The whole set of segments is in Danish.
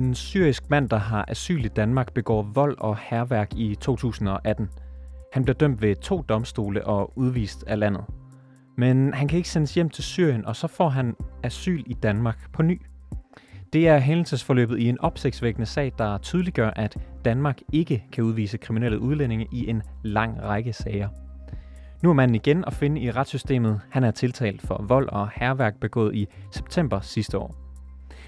En syrisk mand, der har asyl i Danmark, begår vold og herværk i 2018. Han bliver dømt ved to domstole og udvist af landet. Men han kan ikke sendes hjem til Syrien, og så får han asyl i Danmark på ny. Det er hændelsesforløbet i en opsigtsvækkende sag, der tydeliggør, at Danmark ikke kan udvise kriminelle udlændinge i en lang række sager. Nu er manden igen at finde i retssystemet. Han er tiltalt for vold og herværk begået i september sidste år.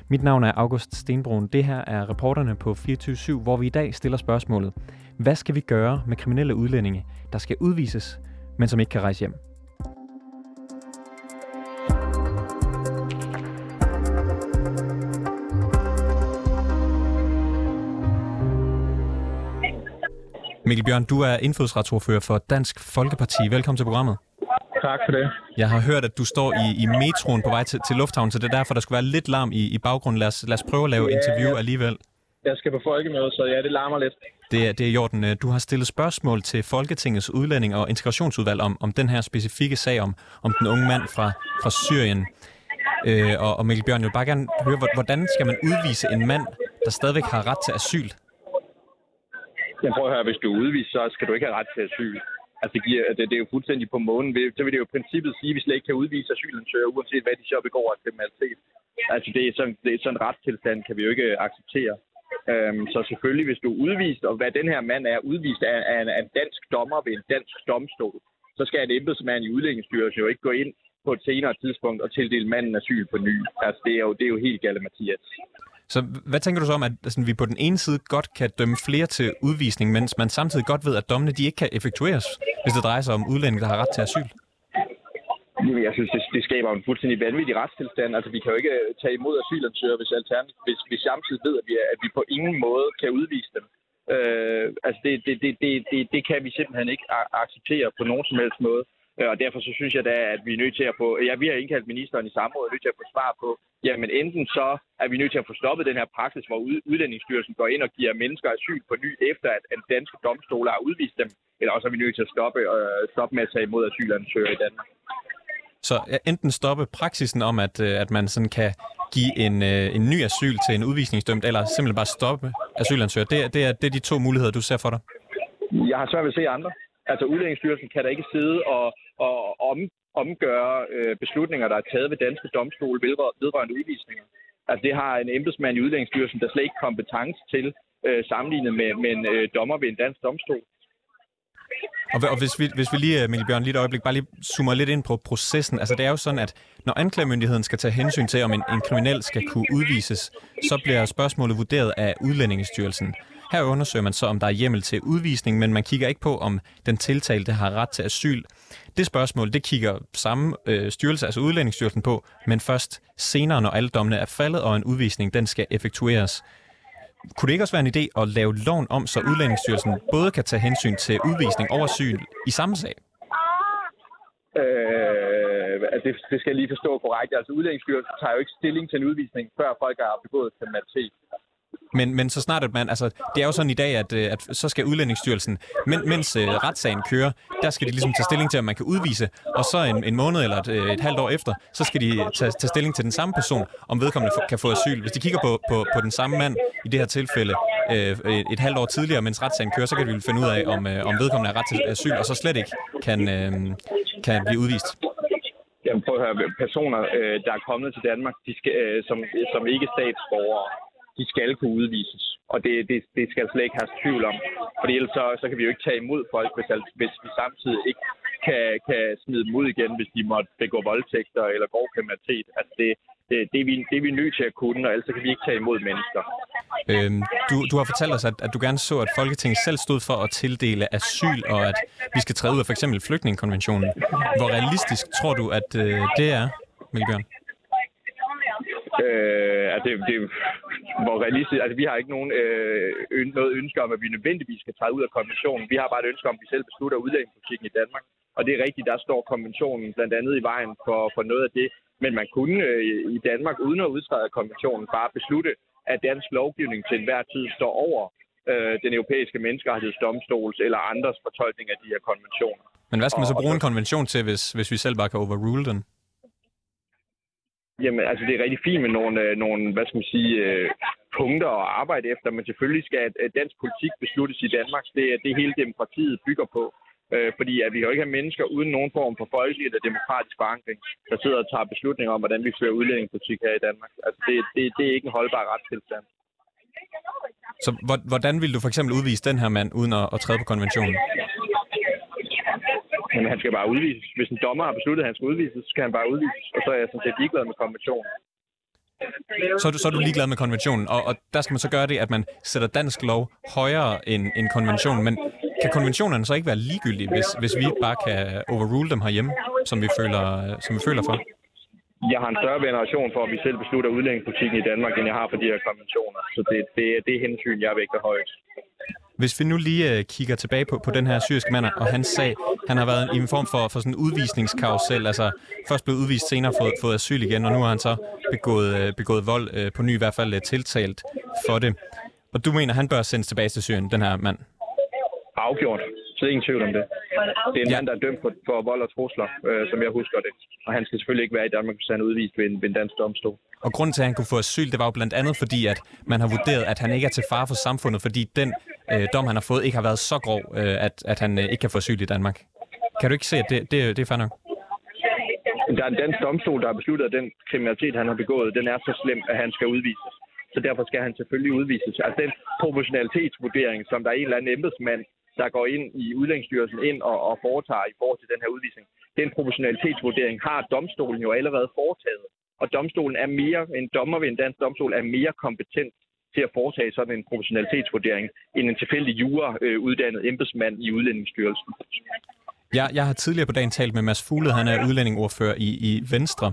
Mit navn er August Stenbrun. Det her er reporterne på 24 hvor vi i dag stiller spørgsmålet. Hvad skal vi gøre med kriminelle udlændinge, der skal udvises, men som ikke kan rejse hjem? Mikkel Bjørn, du er indfødsretsordfører for Dansk Folkeparti. Velkommen til programmet. Tak for det. Jeg har hørt, at du står i, i metroen på vej til, til lufthavnen, så det er derfor, der skulle være lidt larm i, i baggrunden. Lad os, lad os prøve at lave ja, interview alligevel. Jeg skal på folkemøde, så ja, det larmer lidt. Det er, det er i orden. Du har stillet spørgsmål til Folketingets udlænding- og integrationsudvalg om, om den her specifikke sag om, om den unge mand fra, fra Syrien. Øh, og, og Mikkel Bjørn, jeg vil bare gerne høre, hvordan skal man udvise en mand, der stadigvæk har ret til asyl? Jeg prøver at høre, hvis du er udvist, så skal du ikke have ret til asyl. Altså, det, giver, det, det er jo fuldstændig på månen. Så vil det jo i princippet sige, at vi slet ikke kan udvise asylansøgere, uanset hvad de så begår af kriminalitet. Altså, det er sådan, det er sådan en retstilstand, kan vi jo ikke øh, acceptere. Øhm, så selvfølgelig, hvis du er udvist, og hvad den her mand er udvist af, af, en, af en dansk dommer ved en dansk domstol, så skal en embedsmand i udlændingsstyrelsen jo ikke gå ind på et senere tidspunkt og tildele manden asyl på ny. Altså, det er jo, det er jo helt galt, Mathias. Så hvad tænker du så om, at altså, vi på den ene side godt kan dømme flere til udvisning, mens man samtidig godt ved, at dommene de ikke kan effektueres, hvis det drejer sig om udlændinge, der har ret til asyl? Jamen, jeg synes, det, det skaber en fuldstændig vanvittig retstilstand. Altså, vi kan jo ikke øh, tage imod asylansøgere, hvis, alternativ, hvis vi samtidig ved, at vi, at vi på ingen måde kan udvise dem. Øh, altså, det, det, det, det, det, det kan vi simpelthen ikke acceptere på nogen som helst måde. Øh, og derfor så synes jeg da, at vi er nødt til at få... Ja, vi har indkaldt ministeren i samrådet nødt til at få svar på, jamen enten så er vi nødt til at få stoppet den her praksis, hvor Udlændingsstyrelsen går ind og giver mennesker asyl på ny, efter at, at danske domstole har udvist dem, eller også er vi nødt til at stoppe, øh, stoppe med at tage imod asylansøgere i Danmark. Så enten stoppe praksisen om, at, øh, at man sådan kan give en, øh, en ny asyl til en udvisningsdømt, eller simpelthen bare stoppe asylansøgere. Det, det, er, det er de to muligheder, du ser for dig? Jeg har svært ved at se andre. Altså Udlændingsstyrelsen kan da ikke sidde og, og om, omgøre øh, beslutninger, der er taget ved danske domstole vedrørende udvisninger. Altså det har en embedsmand i Udlændingsstyrelsen, der slet ikke kompetence til, øh, sammenlignet med, med en øh, dommer ved en dansk domstol. Og, og hvis, vi, hvis vi lige, øh, Mikkel Bjørn, lige et øjeblik, bare lige zoomer lidt ind på processen. Altså det er jo sådan, at når anklagemyndigheden skal tage hensyn til, om en, en kriminel skal kunne udvises, så bliver spørgsmålet vurderet af Udlændingestyrelsen. Her undersøger man så, om der er hjemmel til udvisning, men man kigger ikke på, om den tiltalte har ret til asyl. Det spørgsmål, det kigger samme øh, styrelse, altså Udlændingsstyrelsen på, men først senere, når alle dommene er faldet, og en udvisning den skal effektueres. Kunne det ikke også være en idé at lave loven om, så Udlændingsstyrelsen både kan tage hensyn til udvisning og asyl i samme sag? Øh, altså det, det skal jeg lige forstå korrekt. Altså Udlændingsstyrelsen tager jo ikke stilling til en udvisning, før folk har begået kriminalitet. Men, men så snart at man, altså, det er jo sådan i dag, at, øh, at så skal Udlændingsstyrelsen, men, mens øh, retssagen kører, der skal de ligesom tage stilling til, om man kan udvise, og så en, en måned eller et, øh, et halvt år efter, så skal de tage, tage stilling til den samme person, om vedkommende kan få asyl. Hvis de kigger på, på, på den samme mand, i det her tilfælde, øh, et, et halvt år tidligere, mens retssagen kører, så kan de finde ud af, om, øh, om vedkommende har ret til asyl, og så slet ikke kan, øh, kan blive udvist. Jamen prøv at høre, personer, øh, der er kommet til Danmark, de skal, øh, som, som ikke statsborgere, de skal kunne udvises. Og det, det, det skal slet ikke have tvivl om. For ellers så, så kan vi jo ikke tage imod folk, hvis, hvis vi samtidig ikke kan, kan smide dem ud igen, hvis de måtte begå voldtægter eller grov kriminalitet. Altså det, det, det, er vi, det er vi nødt til at kunne, og ellers kan vi ikke tage imod mennesker. Øhm, du, du har fortalt os, at, at du gerne så, at Folketinget selv stod for at tildele asyl, og at vi skal træde ud af for eksempel flygtningekonventionen. Hvor realistisk tror du, at øh, det er, Mikkel Bjørn? Øh, altså det, det, hvor realistisk, altså vi har ikke nogen, øh, noget ønske om, at vi nødvendigvis skal træde ud af konventionen. Vi har bare et ønske om, at vi selv beslutter udlændingepolitikken i Danmark. Og det er rigtigt, der står konventionen blandt andet i vejen for, for noget af det. Men man kunne øh, i Danmark, uden at udtræde af konventionen, bare beslutte, at dansk lovgivning til enhver tid står over øh, den europæiske menneskerettighedsdomstols eller andres fortolkning af de her konventioner. Men hvad skal man så bruge en konvention til, hvis, hvis vi selv bare kan overrule den? Jamen, altså det er rigtig fint med nogle, øh, nogle hvad skal man sige, øh, punkter at arbejde efter, men selvfølgelig skal øh, dansk politik besluttes i Danmark. Det er det hele demokratiet bygger på. Øh, fordi at vi jo ikke have mennesker uden nogen form for folkelig eller demokratisk forankring, der sidder og tager beslutninger om, hvordan vi fører udlændingepolitik her i Danmark. Altså, det, det, det er ikke en holdbar retstilstand. Så hvordan vil du for eksempel udvise den her mand, uden at, at træde på konventionen? Men han skal bare udvises. Hvis en dommer har besluttet, at han skal udvises, så skal han bare udvises. Og så er jeg sådan set ligeglad med konventionen. Så er, du, så er du ligeglad med konventionen, og, og der skal man så gøre det, at man sætter dansk lov højere end, end konventionen. Men kan konventionerne så ikke være ligegyldige, hvis, hvis vi bare kan overrule dem herhjemme, som vi føler, som vi føler for? Jeg har en større veneration for, at vi selv beslutter udlændingepolitikken i Danmark, end jeg har for de her konventioner. Så det, det, det er hensyn, jeg vægter højt. Hvis vi nu lige øh, kigger tilbage på, på den her syriske mand og hans sag, han har været i en form for, for sådan en udvisningskarusel, altså først blevet udvist, senere fået, fået asyl igen, og nu har han så begået, øh, begået vold, øh, på ny i hvert fald øh, tiltalt for det. Og du mener, han bør sendes tilbage til Syrien, den her mand? Afgjort. Så ingen tvivl om det. Det er en ja. mand, der er dømt for, for vold og trusler, øh, som jeg husker det. Og han skal selvfølgelig ikke være i Danmark, hvis han er udvist ved en, ved en dansk domstol. Og grunden til, at han kunne få asyl, det var jo blandt andet fordi, at man har vurderet, at han ikke er til fare for samfundet, fordi den øh, dom, han har fået, ikke har været så grov, øh, at, at han øh, ikke kan få asyl i Danmark. Kan du ikke se, at det, det, det er fair nok? Der er en dansk domstol, der har besluttet, at den kriminalitet, han har begået, den er så slem, at han skal udvises. Så derfor skal han selvfølgelig udvises. Altså den proportionalitetsvurdering, som der er en eller anden embedsmand, der går ind i Udlændingsstyrelsen ind og, og foretager i forhold til den her udvisning. Den proportionalitetsvurdering har domstolen jo allerede foretaget. Og domstolen er mere, en dommer ved en dansk domstol er mere kompetent til at foretage sådan en proportionalitetsvurdering end en tilfældig jura øh, uddannet embedsmand i Udlændingsstyrelsen. Jeg, jeg har tidligere på dagen talt med Mads Fugled, han er udlændingordfører i, i Venstre.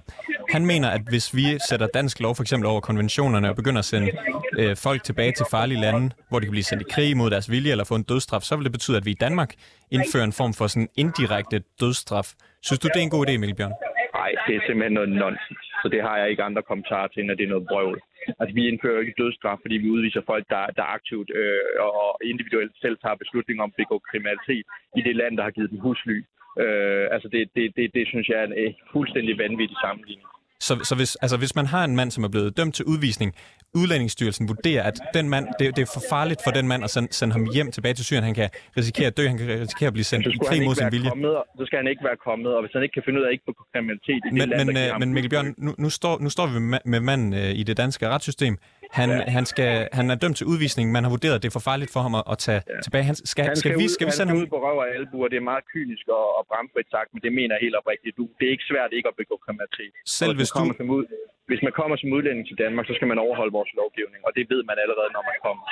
Han mener, at hvis vi sætter dansk lov for eksempel over konventionerne og begynder at sende øh, folk tilbage til farlige lande, hvor de kan blive sendt i krig mod deres vilje eller få en dødsstraf, så vil det betyde, at vi i Danmark indfører en form for sådan indirekte dødsstraf. Synes du, det er en god idé, Emil Bjørn? Nej, det er simpelthen noget nonsens. Så det har jeg ikke andre kommentarer til, end at det er noget brøvl. Altså, vi indfører jo ikke dødsstraf, fordi vi udviser folk, der, der aktivt øh, og individuelt selv tager beslutninger om at begå kriminalitet i det land, der har givet dem husly. Øh, altså, det, det, det, det synes jeg er en øh, fuldstændig vanvittig sammenligning. Så, så hvis, altså, hvis man har en mand, som er blevet dømt til udvisning, Udlændingsstyrelsen vurderer, at den mand, det, det er for farligt for den mand at sende, sende ham hjem tilbage til Syrien. Han kan risikere at dø, han kan risikere at blive sendt i krig mod sin vilje. Kommet, så skal han ikke være kommet, og hvis han ikke kan finde ud af ikke begå kriminalitet i det men, land, men, øh, men Mikkel Bjørn, nu, nu, står, nu står vi med, med manden øh, i det danske retssystem. Han, ja. han, skal, han er dømt til udvisning. Man har vurderet, at det er for farligt for ham at, at tage ja. tilbage. Han, skal, han skal, skal, vi, skal vi sende ham... ud på røv og albuer. Det er meget kynisk og, og bramfrit sagt, men det mener jeg helt oprigtigt. Du, det er ikke svært ikke at begå kriminalitet. Selv hvis du... Ud, hvis man kommer som udlænding til Danmark, så skal man overholde vores lovgivning, og det ved man allerede, når man kommer.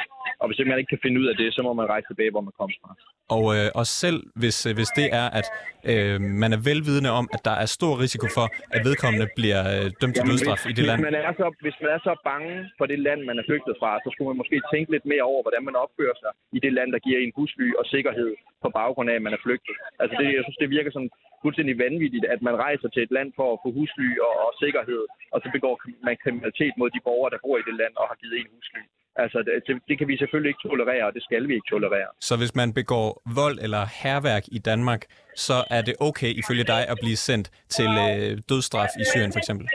Og hvis man ikke kan finde ud af det, så må man rejse tilbage, hvor man kommer fra. Og, øh, og selv hvis, øh, hvis det er, at øh, man er velvidende om, at der er stor risiko for, at vedkommende bliver øh, dømt til dødsstraf i det hvis land. Man er så, hvis man er så bange for det land, man er flygtet fra, så skulle man måske tænke lidt mere over, hvordan man opfører sig i det land, der giver en husly og sikkerhed på baggrund af, at man er flygtet. Altså det, jeg synes, det virker sådan fuldstændig vanvittigt, at man rejser til et land for at få husly og, og sikkerhed, og så begår man kriminalitet mod de borgere, der bor i det land og har givet en husly. Altså, det, det kan vi selvfølgelig ikke tolerere, og det skal vi ikke tolerere. Så hvis man begår vold eller herværk i Danmark, så er det okay ifølge dig at blive sendt til øh, dødsstraf i Syrien for eksempel?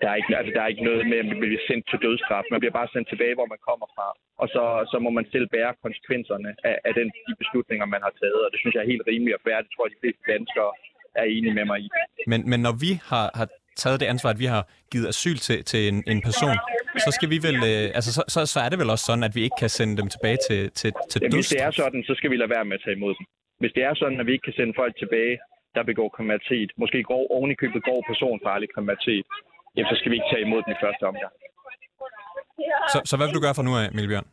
Der er, ikke, altså, der er ikke noget med, at man bliver sendt til dødsstraf. Man bliver bare sendt tilbage, hvor man kommer fra. Og så, så må man selv bære konsekvenserne af, af den, de beslutninger, man har taget. Og det synes jeg er helt rimeligt og færdigt. Det tror jeg, de fleste danskere er enige med mig i. Men, men når vi har, har taget det ansvar, at vi har givet asyl til, til en, en person, så skal vi vel, øh, altså så, så, så er det vel også sådan, at vi ikke kan sende dem tilbage til, til, til Jamen, Hvis det er sådan, så skal vi lade være med at tage imod dem. Hvis det er sådan, at vi ikke kan sende folk tilbage, der begår kriminalitet, måske grov, oven i købet grov personfarlig kriminalitet, jamen, så skal vi ikke tage imod dem i første omgang. Så, så hvad vil du gøre for nu af, Milbjørn?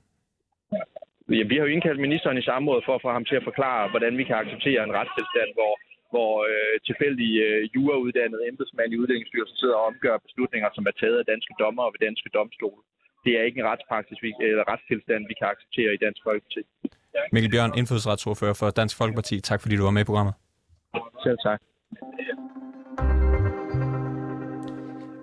Ja, vi har jo indkaldt ministeren i samråd for at få ham til at forklare, hvordan vi kan acceptere en retstilstand, hvor hvor øh, tilfældige øh, jurauddannede embedsmænd i Udlændingsstyrelsen sidder og omgør beslutninger, som er taget af danske dommer og ved danske domstole. Det er ikke en retspraksis vi, eller retstilstand, vi kan acceptere i Dansk Folkeparti. Mikkel Bjørn, indfødsretsordfører for Dansk Folkeparti. Tak fordi du var med i programmet. Selv tak.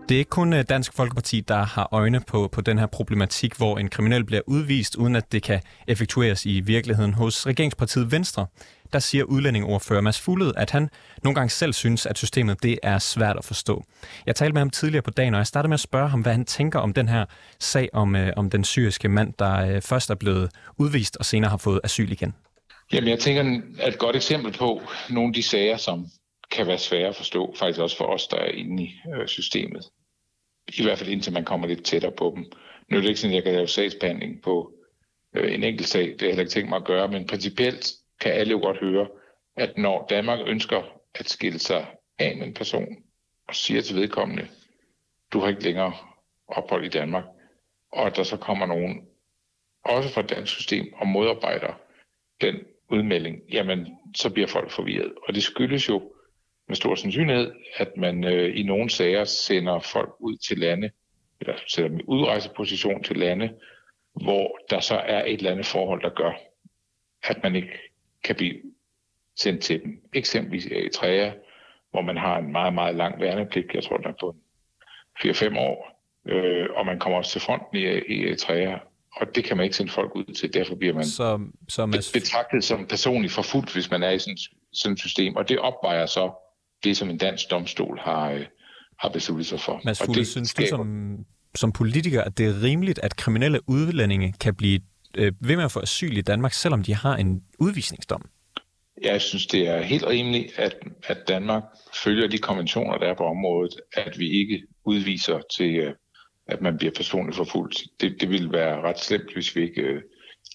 Det er ikke kun øh, Dansk Folkeparti, der har øjne på, på den her problematik, hvor en kriminel bliver udvist, uden at det kan effektueres i virkeligheden hos regeringspartiet Venstre. der siger udlændingeordfører Mads Fugled, at han nogle gange selv synes, at systemet det er svært at forstå. Jeg talte med ham tidligere på dagen, og jeg startede med at spørge ham, hvad han tænker om den her sag om, øh, om den syriske mand, der øh, først er blevet udvist og senere har fået asyl igen. Jamen, jeg tænker, at et godt eksempel på nogle af de sager, som kan være svære at forstå, faktisk også for os, der er inde i øh, systemet. I hvert fald indtil man kommer lidt tættere på dem. Nu er det ikke sådan, at jeg kan lave sagsbehandling på øh, en enkelt sag. Det er heller ikke tænkt mig at gøre, men principielt kan alle jo godt høre, at når Danmark ønsker at skille sig af med en person og siger til vedkommende, du har ikke længere ophold i Danmark, og at der så kommer nogen, også fra dansk system, og modarbejder den udmelding, jamen så bliver folk forvirret. Og det skyldes jo med stor sandsynlighed, at man øh, i nogle sager sender folk ud til lande, eller sætter dem i udrejseposition til lande, hvor der så er et eller andet forhold, der gør, at man ikke kan blive sendt til dem. Eksempelvis i Eritrea, hvor man har en meget, meget lang værnepligt. Jeg tror, den er på 4-5 år. Øh, og man kommer også til fronten i, i Eritrea. Og det kan man ikke sende folk ud til. Derfor bliver man så, så med... betragtet som personligt forfulgt, hvis man er i sådan, sådan et system. Og det opvejer så det, som en dansk domstol har, øh, har besluttet sig for. Mads Fugle, synes skaber... du som, som politiker, at det er rimeligt, at kriminelle udlændinge kan blive øh, ved med at få asyl i Danmark, selvom de har en udvisningsdom? Jeg synes, det er helt rimeligt, at, at Danmark følger de konventioner, der er på området, at vi ikke udviser til, øh, at man bliver personligt forfulgt. Det, det ville være ret slemt, hvis vi ikke øh,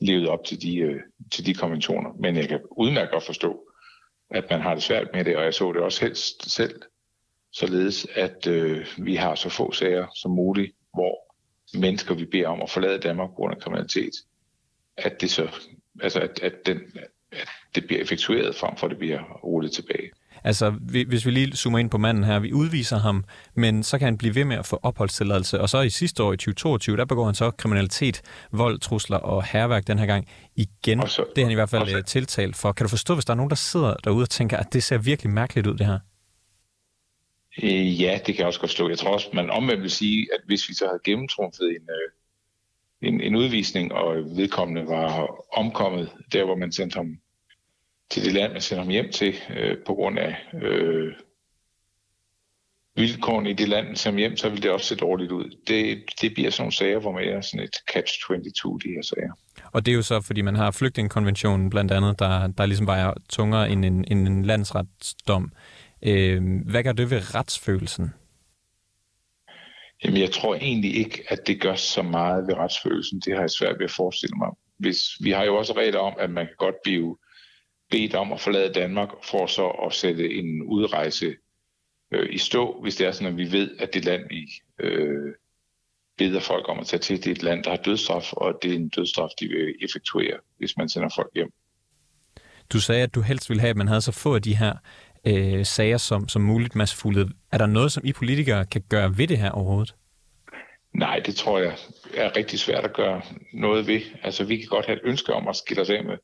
levede op til de, øh, til de konventioner. Men jeg kan udmærket godt forstå, at man har det svært med det, og jeg så det også helst selv, således at øh, vi har så få sager som muligt, hvor mennesker, vi beder om at forlade Danmark på grund af kriminalitet, at det så, altså at, at, den, at det bliver effektueret frem for at det bliver rullet tilbage. Altså, hvis vi lige zoomer ind på manden her, vi udviser ham, men så kan han blive ved med at få opholdstilladelse, og så i sidste år i 2022, der begår han så kriminalitet, vold, trusler og herværk den her gang igen. Så, det er han i hvert fald så, øh, tiltalt for. Kan du forstå, hvis der er nogen, der sidder derude og tænker, at det ser virkelig mærkeligt ud, det her? Øh, ja, det kan jeg også godt stå. Jeg tror også, man omvendt vil sige, at hvis vi så havde gennemtrumfet en, øh, en, en udvisning, og vedkommende var omkommet der, hvor man sendte ham til det land, man sender ham hjem til, øh, på grund af øh, vilkårene i det land, man sender hjem, så vil det også se dårligt ud. Det, det bliver sådan nogle sager, hvor man er sådan et catch-22, de her sager. Og det er jo så, fordi man har flygtningekonventionen blandt andet, der, der ligesom vejer tungere end en, end en landsretsdom. Øh, hvad gør det ved retsfølelsen? Jamen, jeg tror egentlig ikke, at det gør så meget ved retsfølelsen. Det har jeg svært ved at forestille mig. Hvis, vi har jo også regler om, at man kan godt blive bedt om at forlade Danmark for så at sætte en udrejse øh, i stå, hvis det er sådan, at vi ved, at det land, vi øh, beder folk om at tage til, det er et land, der har dødsstraf, og det er en dødsstraf, de vil effektuere, hvis man sender folk hjem. Du sagde, at du helst ville have, at man havde så få af de her øh, sager som, som muligt, Mads Fuglede. Er der noget, som I politikere kan gøre ved det her overhovedet? Nej, det tror jeg er rigtig svært at gøre noget ved. Altså, vi kan godt have et ønske om at skille os af med,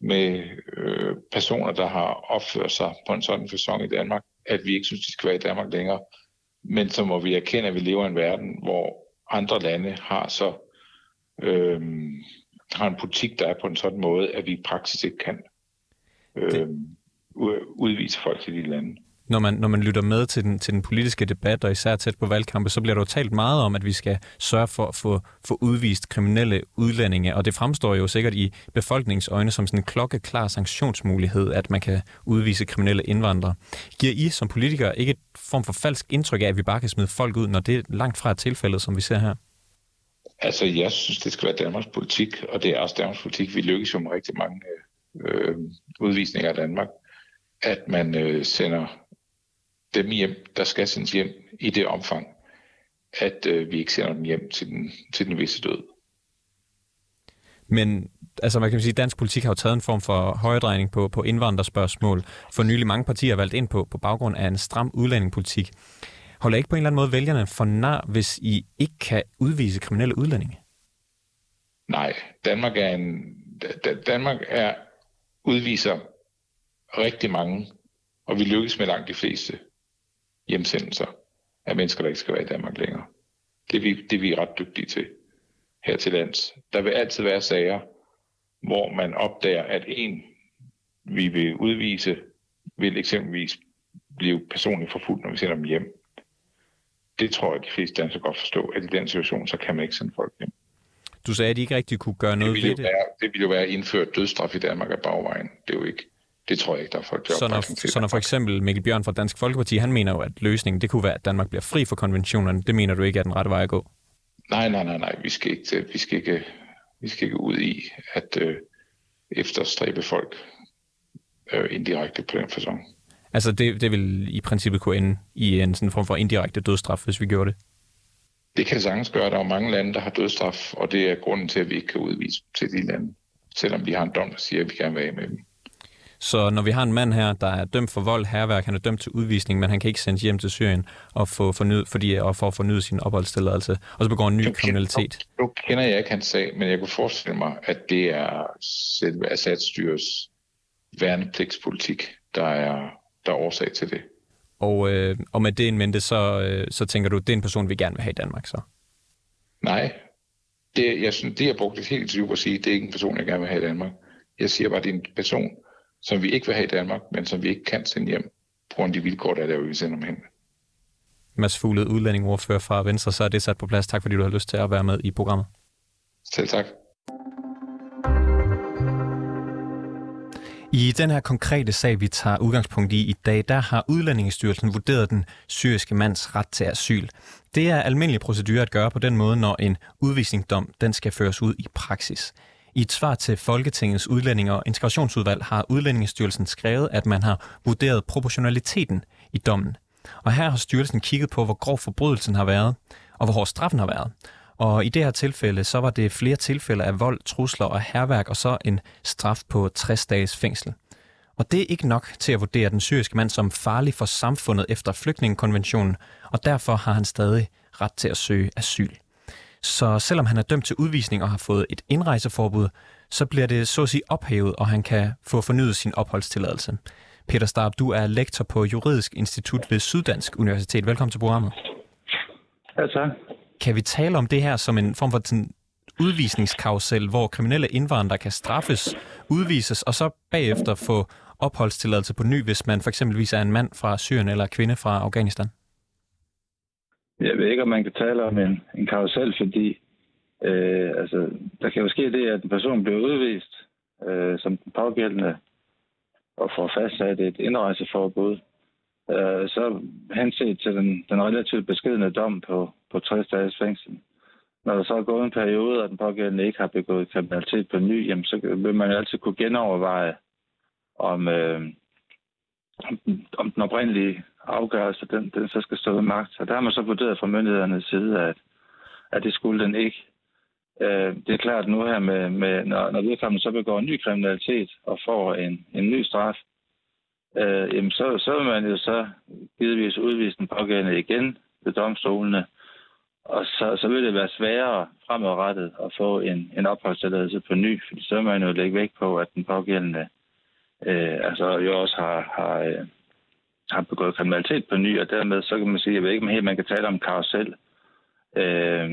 med øh, personer, der har opført sig på en sådan fasong i Danmark, at vi ikke synes, de skal være i Danmark længere. Men så må vi erkende, at vi lever i en verden, hvor andre lande har så øh, har en politik, der er på en sådan måde, at vi i praksis ikke kan. Øh, udvise folk til de lande. Når man, når man lytter med til den, til den politiske debat, og især tæt på valgkampe, så bliver der jo talt meget om, at vi skal sørge for at få, få udvist kriminelle udlændinge, og det fremstår jo sikkert i befolkningsøjne som sådan en klokkeklar sanktionsmulighed, at man kan udvise kriminelle indvandrere. Giver I som politikere ikke et form for falsk indtryk af, at vi bare kan smide folk ud, når det er langt fra tilfældet, som vi ser her? Altså, jeg synes, det skal være Danmarks politik, og det er også Danmarks politik. Vi lykkes jo med rigtig mange øh, øh udvisninger af Danmark at man øh, sender dem hjem, der skal sendes hjem i det omfang, at øh, vi ikke sender dem hjem til den, til den visse død. Men altså man kan sige, dansk politik har jo taget en form for højdrejning på, på indvandrerspørgsmål. For nylig mange partier har valgt ind på, på baggrund af en stram udlændingepolitik. Holder ikke på en eller anden måde vælgerne for nar, hvis I ikke kan udvise kriminelle udlændinge? Nej, Danmark er en Danmark er udviser rigtig mange, og vi lykkes med langt de fleste hjemsendelser af mennesker, der ikke skal være i Danmark længere. Det er vi, det er vi ret dygtige til her til lands. Der vil altid være sager, hvor man opdager, at en vi vil udvise, vil eksempelvis blive personligt forfulgt, når vi sender dem hjem. Det tror jeg, de fleste danskere godt forstå, at i den situation, så kan man ikke sende folk hjem. Du sagde, at de ikke rigtig kunne gøre noget det ved det. Være, det ville jo være at indføre dødsstraf i Danmark af bagvejen. Det er jo ikke, det tror jeg ikke, der er folk, der så når, til. Så når for eksempel Mikkel Bjørn fra Dansk Folkeparti, han mener jo, at løsningen det kunne være, at Danmark bliver fri for konventionerne. Det mener du ikke er den rette vej at gå? Nej, nej, nej, nej. Vi skal ikke, vi skal ikke, vi skal ikke ud i at øh, efterstræbe folk øh, indirekte på den fasong. Altså det, det vil i princippet kunne ende i en sådan form for indirekte dødsstraf, hvis vi gjorde det? Det kan sagtens gøre. Der er mange lande, der har dødsstraf, og det er grunden til, at vi ikke kan udvise til de lande, selvom vi har en dom, der siger, at vi gerne vil af med dem. Så når vi har en mand her, der er dømt for vold, herværk, han er dømt til udvisning, men han kan ikke sendes hjem til Syrien og få fornyet, fordi, og for at fornyet sin opholdstilladelse, og så begår en ny nu kriminalitet. Nu, nu kender jeg ikke hans sag, men jeg kunne forestille mig, at det er selve Assad-styres værnepligtspolitik, der er, der er årsag til det. Og, øh, og med det en mente, så, øh, så tænker du, at det er en person, vi gerne vil have i Danmark, så? Nej. Det, jeg synes, det jeg brugte et helt interview at sige, det er ikke en person, jeg gerne vil have i Danmark. Jeg siger bare, at det er en person, som vi ikke vil have i Danmark, men som vi ikke kan sende hjem på grund af de vilkår, der er der, vi sender dem hen. Mads Fugled, udlændingordfører fra Venstre, så er det sat på plads. Tak fordi du har lyst til at være med i programmet. Selv tak. I den her konkrete sag, vi tager udgangspunkt i i dag, der har Udlændingestyrelsen vurderet den syriske mands ret til asyl. Det er almindelig procedure at gøre på den måde, når en udvisningsdom den skal føres ud i praksis. I et svar til Folketingets udlænding- og integrationsudvalg har Udlændingestyrelsen skrevet, at man har vurderet proportionaliteten i dommen. Og her har styrelsen kigget på, hvor grov forbrydelsen har været, og hvor hård straffen har været. Og i det her tilfælde, så var det flere tilfælde af vold, trusler og herværk, og så en straf på 60 dages fængsel. Og det er ikke nok til at vurdere den syriske mand som farlig for samfundet efter flygtningekonventionen, og derfor har han stadig ret til at søge asyl. Så selvom han er dømt til udvisning og har fået et indrejseforbud, så bliver det så at sige ophævet, og han kan få fornyet sin opholdstilladelse. Peter Starp, du er lektor på Juridisk Institut ved Syddansk Universitet. Velkommen til programmet. Ja, tak. Kan vi tale om det her som en form for sådan udvisningskarusel, hvor kriminelle indvandrere kan straffes, udvises og så bagefter få opholdstilladelse på ny, hvis man for eksempelvis er en mand fra Syrien eller kvinde fra Afghanistan? Jeg ved ikke, om man kan tale om en, en karusel, fordi øh, altså, der kan jo ske det, at en person bliver udvist øh, som den pågældende og får fastsat et indrejseforbud. Øh, så henset til den, den relativt beskedende dom på, på 60 dages fængsel. Når der så er gået en periode, og den pågældende ikke har begået kriminalitet på ny, jamen, så vil man jo altid kunne genoverveje, om, øh, om, den oprindelige afgørelse, den, den så skal stå ved magt. Og der har man så vurderet fra myndighedernes side, at, at det skulle den ikke. Øh, det er klart nu her, med, med, når, når vedkommende så begår ny kriminalitet og får en, en ny straf, øh, jamen så, så vil man jo så givetvis udvise den pågældende igen ved domstolene. Og så, så vil det være sværere fremadrettet at få en, en opholdstilladelse på ny, fordi så vil man jo lægge vægt på, at den pågældende øh, altså jo også har, har, øh, har begået kriminalitet på ny, og dermed så kan man sige, jeg ved ikke helt man kan tale om karusel. Øh,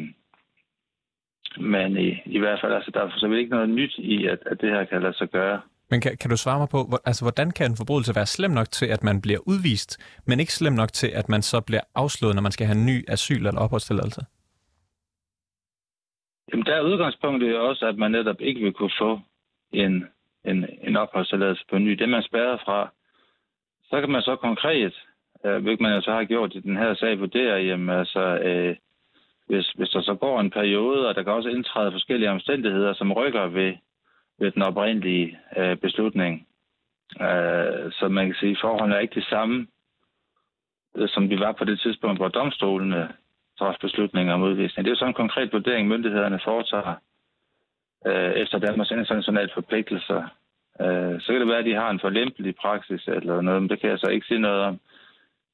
men i, i hvert fald, altså, der er så ikke noget nyt i, at, at det her kan lade sig gøre. Men kan, kan du svare mig på, hvor, altså, hvordan kan en forbrydelse være slem nok til, at man bliver udvist, men ikke slem nok til, at man så bliver afslået, når man skal have en ny asyl- eller opholdstilladelse? Jamen, der er udgangspunktet jo også, at man netop ikke vil kunne få en, en, en opholdstilladelse på ny. Det man spærrer fra, så kan man så konkret, øh, hvilket man så har gjort i den her sag, vurdere, jamen altså, øh, hvis, hvis der så går en periode, og der kan også indtræde forskellige omstændigheder, som rykker ved, ved den oprindelige øh, beslutning. Øh, så man kan sige, at forholdene er ikke det samme, øh, som de var på det tidspunkt, hvor domstolene træffede beslutninger om udvisning. Det er jo sådan en konkret vurdering, myndighederne foretager øh, efter Danmarks internationale forpligtelser. Øh, så kan det være, at de har en forlempelig praksis eller noget, men det kan jeg så ikke sige noget om.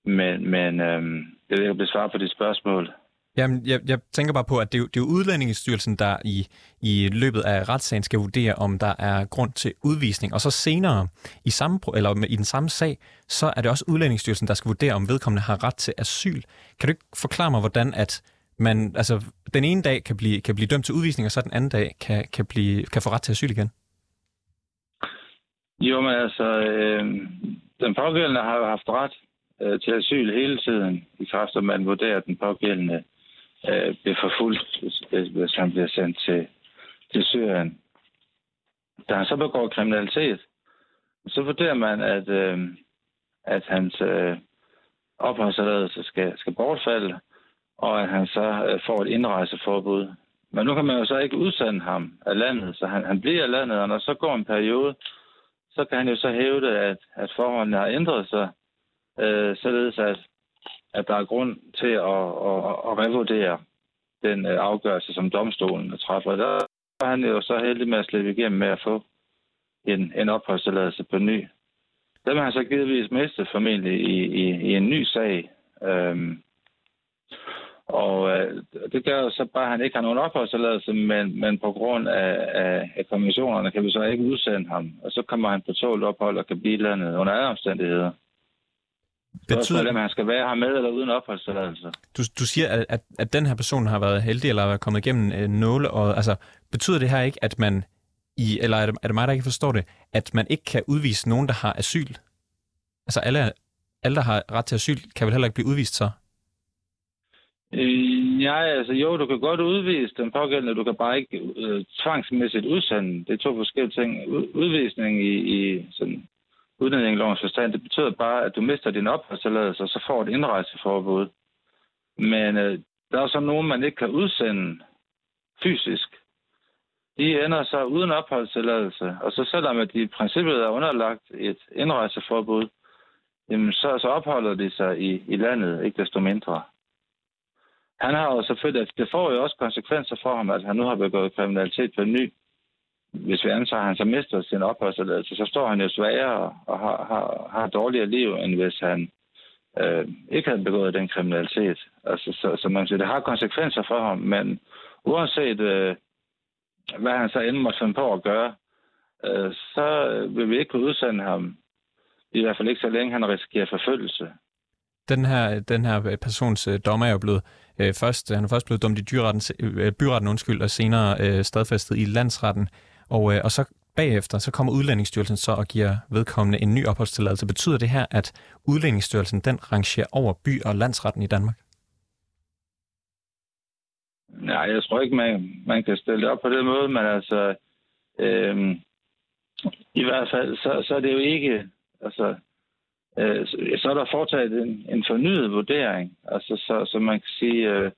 Men, men øh, jeg vil ikke besvare på dit spørgsmål. Jamen, jeg, jeg tænker bare på, at det er, det er Udlændingestyrelsen, der i, i løbet af retssagen skal vurdere, om der er grund til udvisning. Og så senere, i, samme, eller i den samme sag, så er det også Udlændingestyrelsen, der skal vurdere, om vedkommende har ret til asyl. Kan du ikke forklare mig, hvordan at man altså, den ene dag kan blive, kan blive dømt til udvisning, og så den anden dag kan, kan, blive, kan få ret til asyl igen? Jo, men altså, øh, den pågældende har jo haft ret øh, til asyl hele tiden, i kraft af man vurderer, at den pågældende øh, bliver forfulgt, hvis, hvis han bliver sendt til, til Syrien. Da han så begår kriminalitet, så vurderer man, at, øh, at hans øh, opholdstilladelse skal, skal bortfalde, og at han så øh, får et indrejseforbud. Men nu kan man jo så ikke udsende ham af landet, så han, han bliver af landet, og når så går en periode, så kan han jo så hævde, at, at forholdene har ændret sig, øh, således at, at der er grund til at, at, at revurdere den øh, afgørelse, som domstolen træffer. Der er han jo så heldig med at slippe igennem med at få en, en opholdstilladelse på ny. Den har han så givetvis mistet formentlig i, i, i en ny sag. Øhm, og øh, det gør så bare, at han ikke har nogen opholdstilladelse, men, men på grund af, af, af konventionerne kan vi så ikke udsende ham. Og så kommer han på tålt ophold og kan blive landet under andre omstændigheder. Betyder det, at han skal være her med eller uden opholdstilladelse? Du, du siger, at, at, at den her person har været heldig eller er kommet igennem øh, nåle. Og, altså, betyder det her ikke, at man i, eller er det, er det mig, der ikke forstår det, at man ikke kan udvise nogen, der har asyl? Altså alle, alle, der har ret til asyl, kan vel heller ikke blive udvist så? Øh, ja, altså jo, du kan godt udvise den pågældende, du kan bare ikke øh, tvangsmæssigt udsende. Det er to forskellige ting. Udvisning i, i sådan udlændingelovens forstand, det betyder bare, at du mister din opholdstilladelse, og så får et indrejseforbud. Men øh, der er så nogen, man ikke kan udsende fysisk. De ender så uden opholdstilladelse, og så selvom at de i princippet er underlagt et indrejseforbud, jamen så, så opholder de sig i, i landet, ikke desto mindre. Han har jo selvfølgelig, det får jo også konsekvenser for ham, at han nu har begået kriminalitet på ny. Hvis vi antager, at han så mister sin opholdstilladelse, så står han jo svagere og har, har, har dårligere liv, end hvis han øh, ikke havde begået den kriminalitet. Altså, så, så man siger, det har konsekvenser for ham, men uanset øh, hvad han så end måtte finde på at gøre, øh, så vil vi ikke kunne udsende ham. I hvert fald ikke så længe han risikerer forfølgelse. Den her, den her øh, persons øh, dommer er jo blevet øh, først, øh, han er først blevet dømt i dyretten, øh, byretten undskyld, og senere øh, stadfæstet i landsretten. Og, øh, og så bagefter, så kommer Udlændingsstyrelsen så og giver vedkommende en ny opholdstilladelse. Betyder det her, at Udlændingsstyrelsen den rangerer over by- og landsretten i Danmark? Nej, jeg tror ikke, man, man kan stille det op på den måde, men altså, øh, i hvert fald, så, så er det jo ikke, altså, øh, så er der foretaget en, en fornyet vurdering. Altså, så, så man kan sige, øh,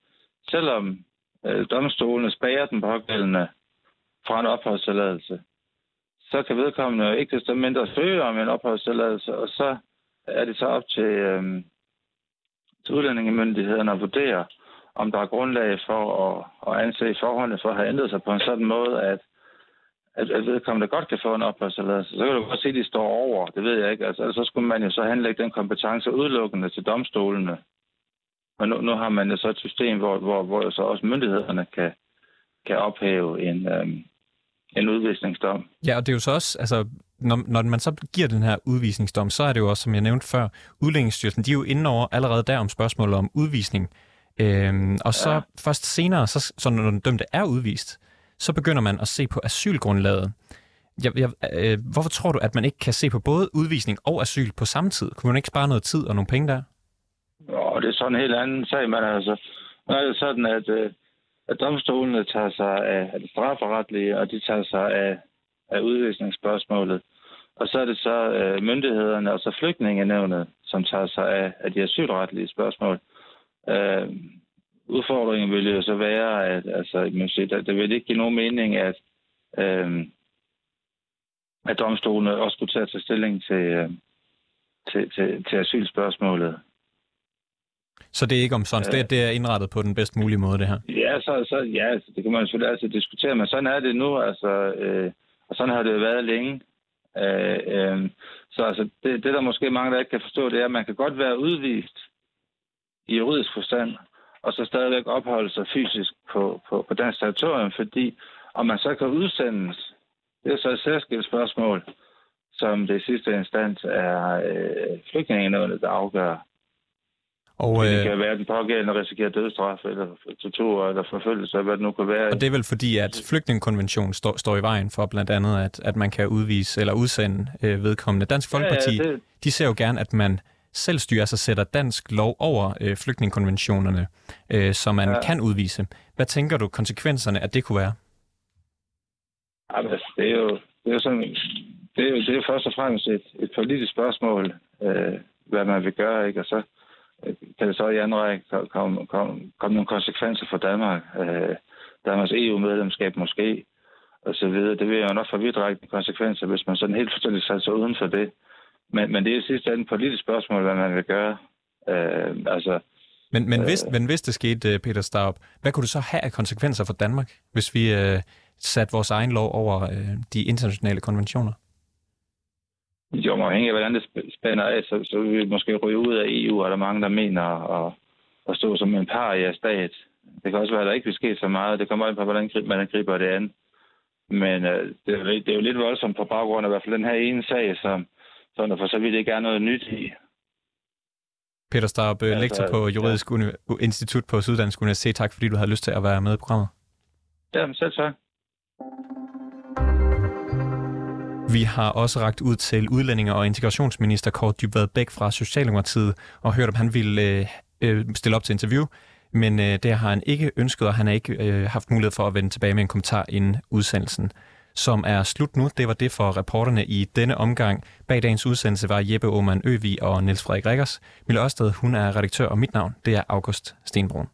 selvom øh, domstolene spager den pågældende fra en opholdstilladelse, så kan vedkommende jo ikke desto mindre søge om en opholdstilladelse, og så er det så op til, øh, til udlændingemyndighederne at vurdere, om der er grundlag for at, at anse forholdene for at have ændret sig på en sådan måde, at, at, at vedkommende godt kan få en opholdstilladelse. Så kan du godt se, at de står over. Det ved jeg ikke. Altså, så skulle man jo så henlægge den kompetence udelukkende til domstolene. Men nu, nu har man jo så et system, hvor, hvor, hvor så også myndighederne kan, kan ophæve en, øhm, en udvisningsdom. Ja, og det er jo så også, altså, når, når man så giver den her udvisningsdom, så er det jo også, som jeg nævnte før, udlændingsstyrelsen, de er jo inde over allerede der om spørgsmålet om udvisning. Øhm, og så ja. først senere, så, så når den dømte er udvist, så begynder man at se på asylgrundlaget. Jeg, jeg, øh, hvorfor tror du, at man ikke kan se på både udvisning og asyl på samme tid? Kunne man ikke spare noget tid og nogle penge der? Jo, det er sådan en helt anden sag, men altså, nu er det sådan, at, øh, at domstolene tager sig af, af det strafferetlige, og de tager sig af, af udvisningsspørgsmålet. Og så er det så øh, myndighederne og så flygtningenevnet, som tager sig af, af de asylretlige spørgsmål. Øh, udfordringen vil jo så være, at altså, man siger, der, der vil ikke give nogen mening, at, øh, at domstolene også skulle tage til stilling til, øh, til, til, til asylspørgsmålet. Så det er ikke om sådan, det, det er indrettet på den bedst mulige måde, det her? Ja, så, så, ja altså, det kan man selvfølgelig altid diskutere, men sådan er det nu, altså, øh, og sådan har det været længe. Øh, øh, så altså, det, det, der måske mange, der ikke kan forstå, det er, at man kan godt være udvist i juridisk forstand, og så stadigvæk opholde sig fysisk på, på, på dansk territorium, fordi om man så kan udsendes, det er så et særskilt spørgsmål, som det sidste instans er øh, flygtningenævnet, der afgør. Og, det øh, kan være, at den pågældende risikerer dødsstraf, eller tortur, eller forfølgelse, hvad det nu kan være. Og det er vel fordi, at flygtningekonventionen står, står i vejen for blandt andet, at, at man kan udvise eller udsende øh, vedkommende. Dansk Folkeparti, ja, ja, det... de ser jo gerne, at man selvstyre sig sætter dansk lov over øh, flygtningekonventionerne, øh, så man ja. kan udvise. Hvad tænker du konsekvenserne af det kunne være? Jamen, altså, det er jo, det er jo sådan, det er jo, det er først og fremmest et, et politisk spørgsmål, øh, hvad man vil gøre, ikke? Og så øh, kan det så i anden række komme kom, kom nogle konsekvenser for Danmark. Øh, Danmarks EU-medlemskab måske, og så videre. Det vil jo nok få vidtrækkende konsekvenser, hvis man sådan helt fuldstændig satte sig uden for det. Men, men det er sidst et politisk spørgsmål, hvad man vil gøre. Øh, altså, men, men, hvis, øh, men hvis det skete, Peter Staub, hvad kunne det så have af konsekvenser for Danmark, hvis vi øh, satte vores egen lov over øh, de internationale konventioner? Jo, afhængig af, hvordan det spænder af, så, så vil vi måske ryge ud af EU, og der er mange, der mener at, at stå som en par i stat. Det kan også være, at der ikke vil ske så meget. Det kommer ind på, hvordan man griber det an. Men øh, det, er, det er jo lidt voldsomt på baggrund af i hvert fald den her ene sag, som, som der for så vidt ikke er noget nyt i. Peter Starp, altså, lektor på Juridisk ja. Institut på Syddansk Universitet. Tak fordi du havde lyst til at være med i programmet. Ja, selv tak. Vi har også ragt ud til udlændinge- og integrationsminister Kort Dybvad Bæk fra Socialdemokratiet og hørt, om han ville øh, øh, stille op til interview. Men øh, det har han ikke ønsket, og han har ikke øh, haft mulighed for at vende tilbage med en kommentar inden udsendelsen som er slut nu. Det var det for reporterne i denne omgang. Bag dagens udsendelse var Jeppe Aumann Øvi og Niels Frederik Rikkers. Mille Ørsted, hun er redaktør, og mit navn det er August Stenbrun.